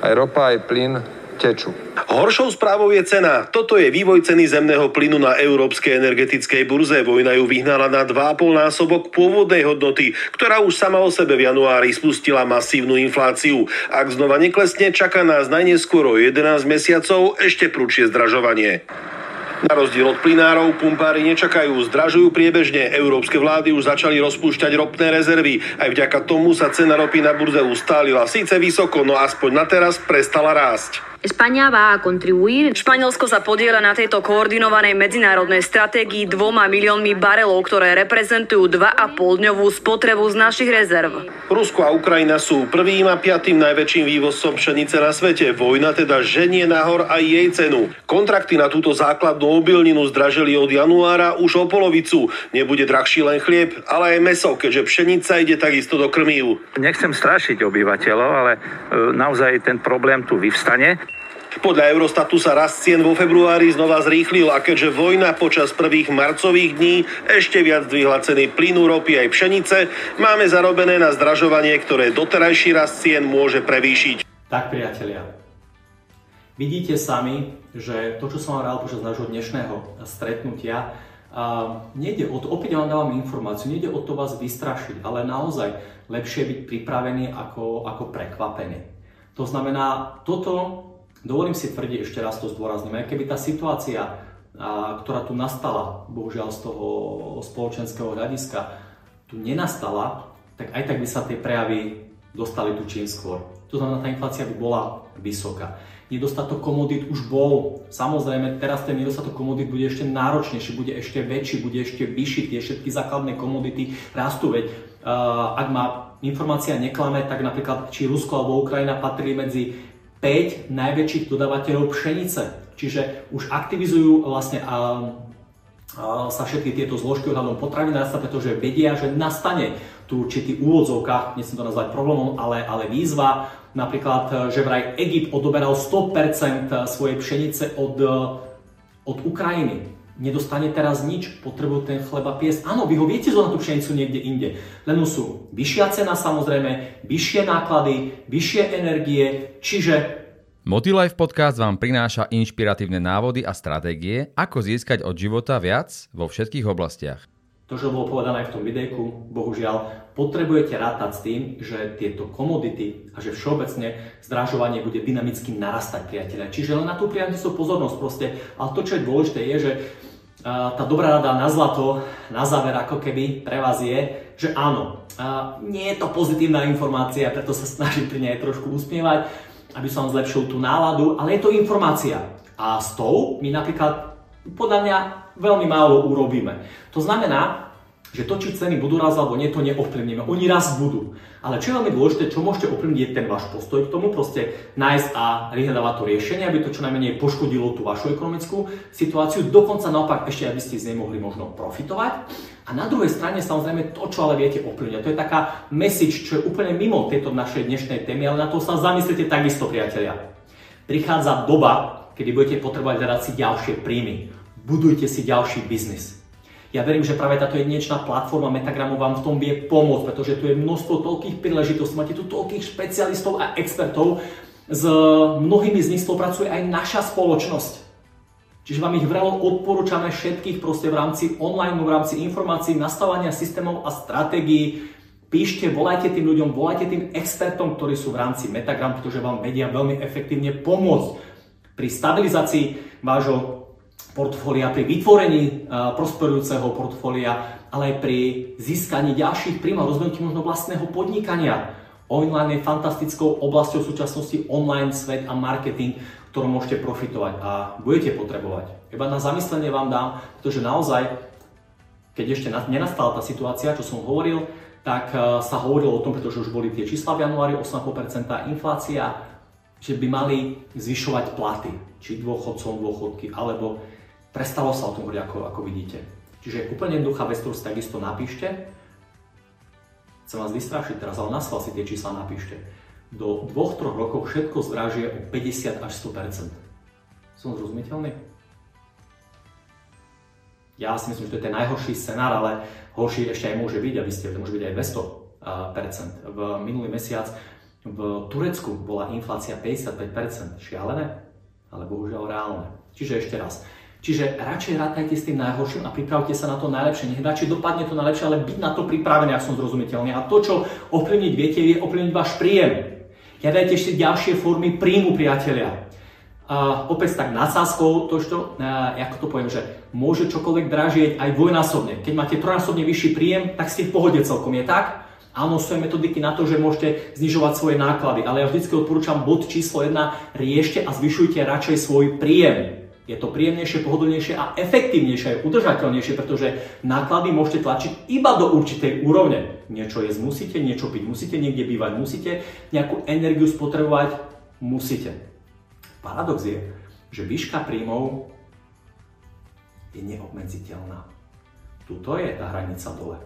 Aj ropa, aj plyn tečú. Horšou správou je cena. Toto je vývoj ceny zemného plynu na európskej energetickej burze. Vojna ju vyhnala na 2,5 násobok pôvodnej hodnoty, ktorá už sama o sebe v januári spustila masívnu infláciu. Ak znova neklesne, čaká nás najneskôr o 11 mesiacov ešte prúčie zdražovanie. Na rozdiel od plinárov, pumpári nečakajú, zdražujú priebežne. Európske vlády už začali rozpúšťať ropné rezervy. Aj vďaka tomu sa cena ropy na burze ustálila. Síce vysoko, no aspoň na teraz prestala rásť. España va a contribuir. Španielsko sa podiela na tejto koordinovanej medzinárodnej stratégii dvoma miliónmi barelov, ktoré reprezentujú 2,5 dňovú spotrebu z našich rezerv. Rusko a Ukrajina sú prvým a piatým najväčším vývozcom pšenice na svete. Vojna teda ženie nahor aj jej cenu. Kontrakty na túto základnú obilninu zdražili od januára už o polovicu. Nebude drahší len chlieb, ale aj meso, keďže pšenica ide takisto do krmív. Nechcem strašiť obyvateľov, ale e, naozaj ten problém tu vyvstane. Podľa Eurostatu sa rast cien vo februári znova zrýchlil a keďže vojna počas prvých marcových dní ešte viac dvihla ceny plynu, ropy aj pšenice, máme zarobené na zdražovanie, ktoré doterajší rast cien môže prevýšiť. Tak priatelia, vidíte sami, že to, čo som vám rád počas nášho dnešného stretnutia, a nejde o to, opäť vám dávam informáciu, nejde o to vás vystrašiť, ale naozaj lepšie byť pripravený ako, ako prekvapený. To znamená, toto, dovolím si tvrdiť, ešte raz to zdôrazním, aj keby tá situácia, ktorá tu nastala, bohužiaľ z toho spoločenského hľadiska, tu nenastala, tak aj tak by sa tie prejavy dostali tu čím skôr. To znamená, tá inflácia by bola vysoká nedostatok komodít už bol. Samozrejme, teraz ten nedostatok komodít bude ešte náročnejší, bude ešte väčší, bude ešte vyšší, tie všetky základné komodity rastú, veď uh, ak má informácia neklame, tak napríklad či Rusko alebo Ukrajina patrili medzi 5 najväčších dodávateľov pšenice. Čiže už aktivizujú vlastne sa všetky tieto zložky ohľadom potravinárstva, pretože vedia, že nastane tu určitý úvodzovkách, nechcem to nazvať problémom, ale, ale výzva, napríklad, že vraj Egypt odoberal 100% e, svojej pšenice od, od Ukrajiny. Nedostane teraz nič, potrebujú ten chleba piesť. Áno, vy ho viete zohnať tú pšenicu niekde inde. Len sú vyššia cena samozrejme, vyššie náklady, vyššie energie, čiže Motilife podcast vám prináša inšpiratívne návody a stratégie, ako získať od života viac vo všetkých oblastiach to, čo bolo povedané aj v tom videjku, bohužiaľ, potrebujete rátať s tým, že tieto komodity a že všeobecne zdražovanie bude dynamicky narastať, priateľe. Čiže len na tú priateľskú pozornosť proste. Ale to, čo je dôležité, je, že tá dobrá rada na zlato, na záver ako keby pre vás je, že áno, nie je to pozitívna informácia, preto sa snažím pri nej trošku usmievať, aby som zlepšil tú náladu, ale je to informácia. A s tou my napríklad podľa mňa veľmi málo urobíme. To znamená, že to, či ceny budú raz alebo nie, to neovplyvníme. Oni raz budú. Ale čo je veľmi dôležité, čo môžete ovplyvniť, je ten váš postoj k tomu, proste nájsť a vyhľadávať to riešenie, aby to čo najmenej poškodilo tú vašu ekonomickú situáciu, dokonca naopak ešte, aby ste z nej mohli možno profitovať. A na druhej strane samozrejme to, čo ale viete ovplyvniť. To je taká message, čo je úplne mimo tejto našej dnešnej témy, ale na to sa zamyslite takisto, priatelia. Prichádza doba, kedy budete potrebovať hľadať si ďalšie príjmy budujte si ďalší biznis. Ja verím, že práve táto jedinečná platforma Metagramu vám v tom vie pomôcť, pretože tu je množstvo toľkých príležitostí, máte tu toľkých špecialistov a expertov, s mnohými z nich spolupracuje aj naša spoločnosť. Čiže vám ich vrelo odporúčame všetkých proste v rámci online, v rámci informácií, nastavania systémov a stratégií. Píšte, volajte tým ľuďom, volajte tým expertom, ktorí sú v rámci Metagram, pretože vám vedia veľmi efektívne pomôcť pri stabilizácii vášho portfólia, pri vytvorení e, prosperujúceho portfólia, ale aj pri získaní ďalších príjmov, rozvinutí možno vlastného podnikania. Online je fantastickou oblasťou v súčasnosti online svet a marketing, ktorom môžete profitovať a budete potrebovať. Iba na zamyslenie vám dám, pretože naozaj, keď ešte nenastala tá situácia, čo som hovoril, tak e, sa hovorilo o tom, pretože už boli tie čísla v januári, 8,5% inflácia, že by mali zvyšovať platy, či dôchodcom dôchodky, alebo Prestalo sa o tom hovoriť, ako, ako vidíte. Čiže úplne jednoduchá vec, ktorú si takisto napíšte. Chcem vás vystrašiť teraz, ale na si tie čísla napíšte. Do 2-3 rokov všetko zdražie o 50 až 100 Som zrozumiteľný? Ja si myslím, že to je ten najhorší scenár, ale horší ešte aj môže byť, aby ste, to môže byť aj 200% V minulý mesiac v Turecku bola inflácia 55% šialené, ale bohužiaľ reálne. Čiže ešte raz, Čiže radšej rátajte s tým najhorším a pripravte sa na to najlepšie. Nech radšej dopadne to najlepšie, ale byť na to pripravený, ak som zrozumiteľný. A to, čo ovplyvniť viete, je ovplyvniť váš príjem. Hľadajte ešte ďalšie formy príjmu, priatelia. A opäť tak nadsázkou, to, čo, ako to poviem, že môže čokoľvek dražieť aj dvojnásobne. Keď máte trojnásobne vyšší príjem, tak ste v pohode celkom, je tak? Áno, sú aj metodiky na to, že môžete znižovať svoje náklady, ale ja vždy odporúčam bod číslo 1, riešte a zvyšujte radšej svoj príjem. Je to príjemnejšie, pohodlnejšie a efektívnejšie, aj udržateľnejšie, pretože náklady môžete tlačiť iba do určitej úrovne. Niečo jesť musíte, niečo piť musíte, niekde bývať musíte, nejakú energiu spotrebovať musíte. Paradox je, že výška príjmov je neobmedziteľná. Tuto je tá hranica dole,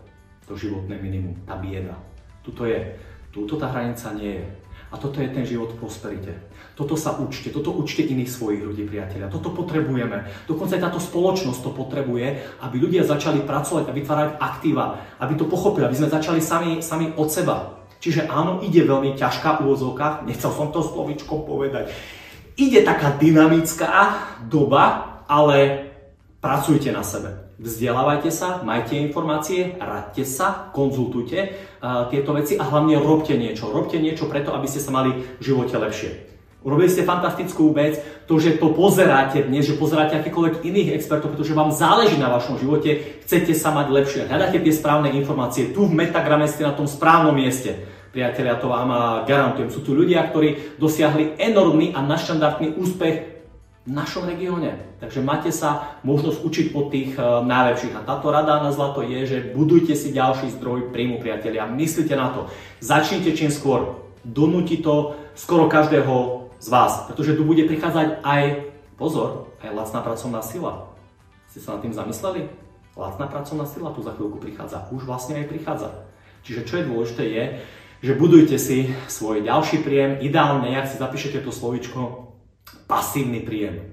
to životné minimum, tá bieda. Tuto je, túto tá hranica nie je. A toto je ten život v prosperite. Toto sa učte, toto učte iných svojich ľudí, priatelia. Toto potrebujeme. Dokonca aj táto spoločnosť to potrebuje, aby ľudia začali pracovať a vytvárať aktíva, aby to pochopili, aby sme začali sami, sami od seba. Čiže áno, ide veľmi ťažká v úvozovkách, nechcel som to slovičko povedať. Ide taká dynamická doba, ale pracujte na sebe vzdelávajte sa, majte informácie, radte sa, konzultujte uh, tieto veci a hlavne robte niečo. Robte niečo preto, aby ste sa mali v živote lepšie. Urobili ste fantastickú vec, to, že to pozeráte dnes, že pozeráte akýkoľvek iných expertov, pretože vám záleží na vašom živote, chcete sa mať lepšie. Hľadáte tie správne informácie. Tu v Metagrame ste na tom správnom mieste. Priatelia, to vám garantujem. Sú tu ľudia, ktorí dosiahli enormný a naštandardný úspech v našom regióne. Takže máte sa možnosť učiť od tých uh, najlepších. A táto rada na zlato je, že budujte si ďalší zdroj príjmu, priatelia. Myslíte na to. Začnite čím skôr. Donúti to skoro každého z vás. Pretože tu bude prichádzať aj, pozor, aj lacná pracovná sila. Ste sa nad tým zamysleli? Lacná pracovná sila tu za chvíľku prichádza. Už vlastne aj prichádza. Čiže čo je dôležité je, že budujte si svoj ďalší príjem. Ideálne, ak si zapíšete to slovičko pasívny príjem.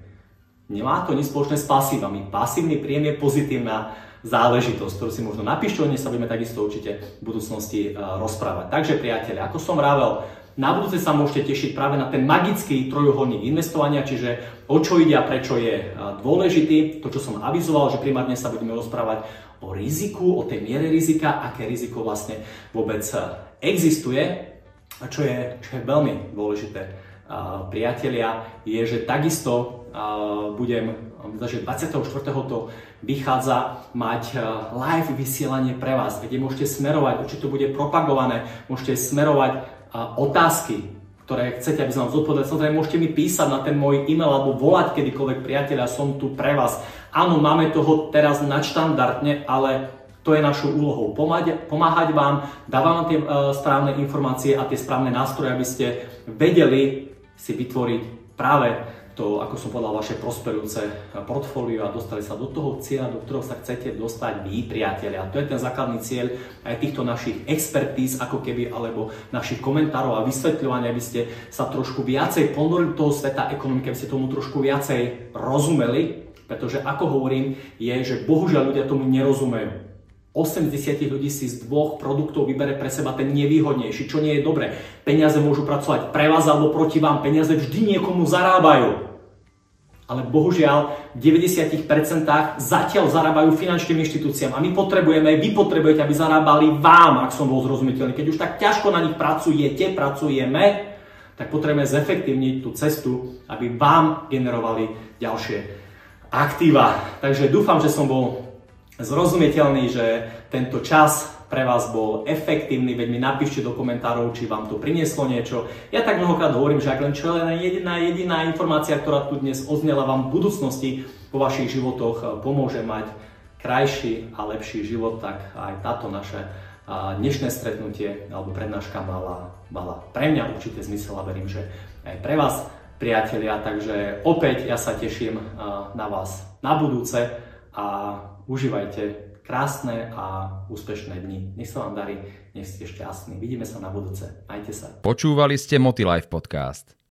Nemá to nič spoločné s pasívami. Pasívny príjem je pozitívna záležitosť, ktorú si možno napíšte, o nej sa budeme takisto určite v budúcnosti uh, rozprávať. Takže priatelia, ako som vravel, na budúce sa môžete tešiť práve na ten magický trojuholník investovania, čiže o čo ide a prečo je uh, dôležitý. To, čo som avizoval, že primárne sa budeme rozprávať o riziku, o tej miere rizika, aké riziko vlastne vôbec uh, existuje a čo je, čo je veľmi dôležité priatelia, je, že takisto budem, že 24. to vychádza mať live vysielanie pre vás, kde môžete smerovať, určite to bude propagované, môžete smerovať otázky, ktoré chcete, aby som vám zodpovedal. Samozrejme, môžete mi písať na ten môj e-mail alebo volať kedykoľvek priateľa, som tu pre vás. Áno, máme toho teraz nadštandardne, ale to je našou úlohou pomáhať, pomáhať vám, dávam vám tie uh, správne informácie a tie správne nástroje, aby ste vedeli si vytvoriť práve to, ako som povedal, vaše prosperujúce portfólio a dostali sa do toho cieľa, do ktorého sa chcete dostať vy, priatelia. To je ten základný cieľ aj týchto našich expertíz, ako keby, alebo našich komentárov a vysvetľovania, aby ste sa trošku viacej ponorili do toho sveta ekonomiky, aby ste tomu trošku viacej rozumeli, pretože ako hovorím, je, že bohužiaľ ľudia tomu nerozumejú. 80 ľudí si z dvoch produktov vybere pre seba ten nevýhodnejší, čo nie je dobré. Peniaze môžu pracovať pre vás alebo proti vám, peniaze vždy niekomu zarábajú. Ale bohužiaľ v 90% zatiaľ zarábajú finančným inštitúciám a my potrebujeme, vy potrebujete, aby zarábali vám, ak som bol zrozumiteľný. Keď už tak ťažko na nich pracujete, pracujeme, tak potrebujeme zefektívniť tú cestu, aby vám generovali ďalšie aktíva. Takže dúfam, že som bol zrozumiteľný, že tento čas pre vás bol efektívny, veď mi napíšte do komentárov, či vám to prinieslo niečo. Ja tak mnohokrát hovorím, že ak len čo len jediná, jediná informácia, ktorá tu dnes oznela vám v budúcnosti vo vašich životoch eh, pomôže mať krajší a lepší život, tak aj táto naše eh, dnešné stretnutie alebo prednáška mala, mala pre mňa určite zmysel a verím, že aj pre vás, priatelia. Takže opäť ja sa teším eh, na vás na budúce a užívajte krásne a úspešné dni. Nech sa vám darí, nech ste šťastní. Vidíme sa na budúce. Majte sa. Počúvali ste Motilife podcast.